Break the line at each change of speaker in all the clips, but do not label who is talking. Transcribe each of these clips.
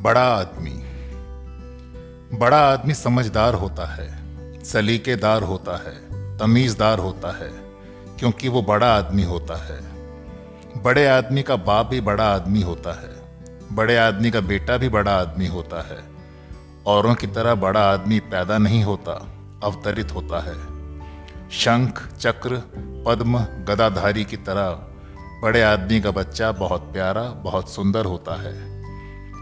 बड़ा आदमी बड़ा आदमी समझदार होता है, सलीकेदार होता है, तमीज़दार होता है, क्योंकि वो बड़ा आदमी होता है। बड़े आदमी का बाप भी बड़ा आदमी होता है, बड़े आदमी का बेटा भी बड़ा आदमी होता है। औरों की तरह बड़ा आदमी पैदा नहीं होता, अवतरित होता है। शंख, चक्र, पद्म, गदाधारी की तरह बड़े आदमी का बच्चा बहुत प्यारा, बहुत सुंदर होता है।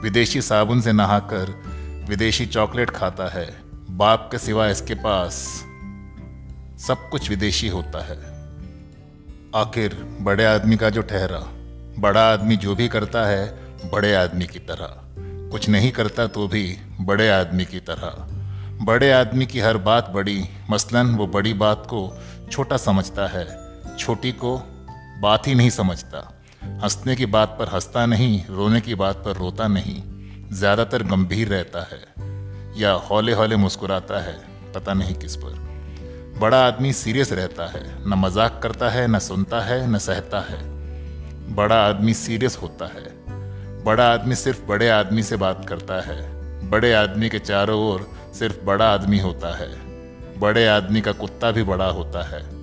विदेशी साबुन से नहाकर विदेशी चॉकलेट खाता है। बाप के सिवा इसके पास सब कुछ विदेशी होता है। आखिर बड़े आदमी का जो ठहरा, बड़ा आदमी जो भी करता है, बड़े आदमी की तरह। कुछ नहीं करता तो भी बड़े आदमी की तरह। बड़े आदमी की हर बात बड़ी, मसलन वो बड़ी बात को छोटा समझता है। छोटी को बात ही नहीं समझता। हंसने की बात पर हंसता नहीं, रोने की बात पर रोता नहीं, ज़्यादातर गंभीर रहता है या हौले हौले मुस्कुराता है, पता नहीं किस पर। बड़ा आदमी सीरियस रहता है, न मज़ाक करता है, न सुनता है, न सहता है। बड़ा आदमी सीरियस होता है। बड़ा आदमी सिर्फ़ बड़े आदमी से बात करता है। बड़े आदमी के चारों ओर सिर्फ़ बड़ा आदमी होता है। बड़े आदमी का कुत्ता भी बड़ा होता है।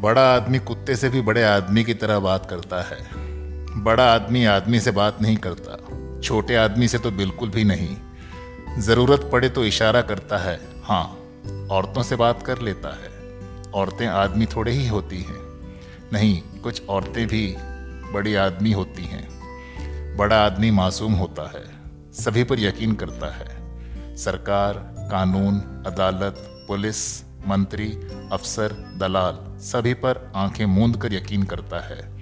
बड़ा आदमी कुत्ते से भी बड़े आदमी की तरह बात करता है। बड़ा आदमी आदमी से बात नहीं करता। छोटे आदमी से तो बिल्कुल भी नहीं। ज़रूरत पड़े तो इशारा करता है हाँ औरतों से बात कर लेता है। औरतें आदमी थोड़े ही होती हैं। नहीं, कुछ औरतें भी बड़ी आदमी होती हैं। बड़ा आदमी मासूम होता है, सभी पर यकीन करता है। सरकार, कानून, अदालत, पुलिस मंत्री, अफसर, दलाल, सभी पर आँखें मूंद कर यकीन करता है।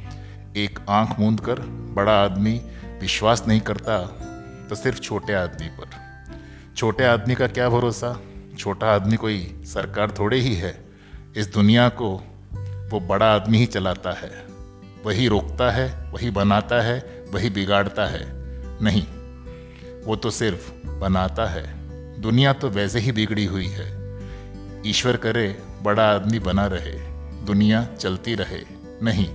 एक आँख मूंद कर बड़ा आदमी विश्वास नहीं करता तो सिर्फ़ छोटे आदमी पर। छोटे आदमी का क्या भरोसा? छोटा आदमी कोई सरकार थोड़े ही है। इस दुनिया को वो बड़ा आदमी ही चलाता है। वही रोकता है, वही बनाता है, वही बिगाड़ता है। नहीं, वो तो सिर्फ़ बनाता है। दुनिया तो वैसे ही बिगड़ी हुई है। ईश्वर करे, बड़ा आदमी बना रहे, दुनिया चलती रहे। नहीं,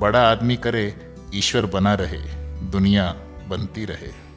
बड़ा आदमी करे, ईश्वर बना रहे, दुनिया बनती रहे।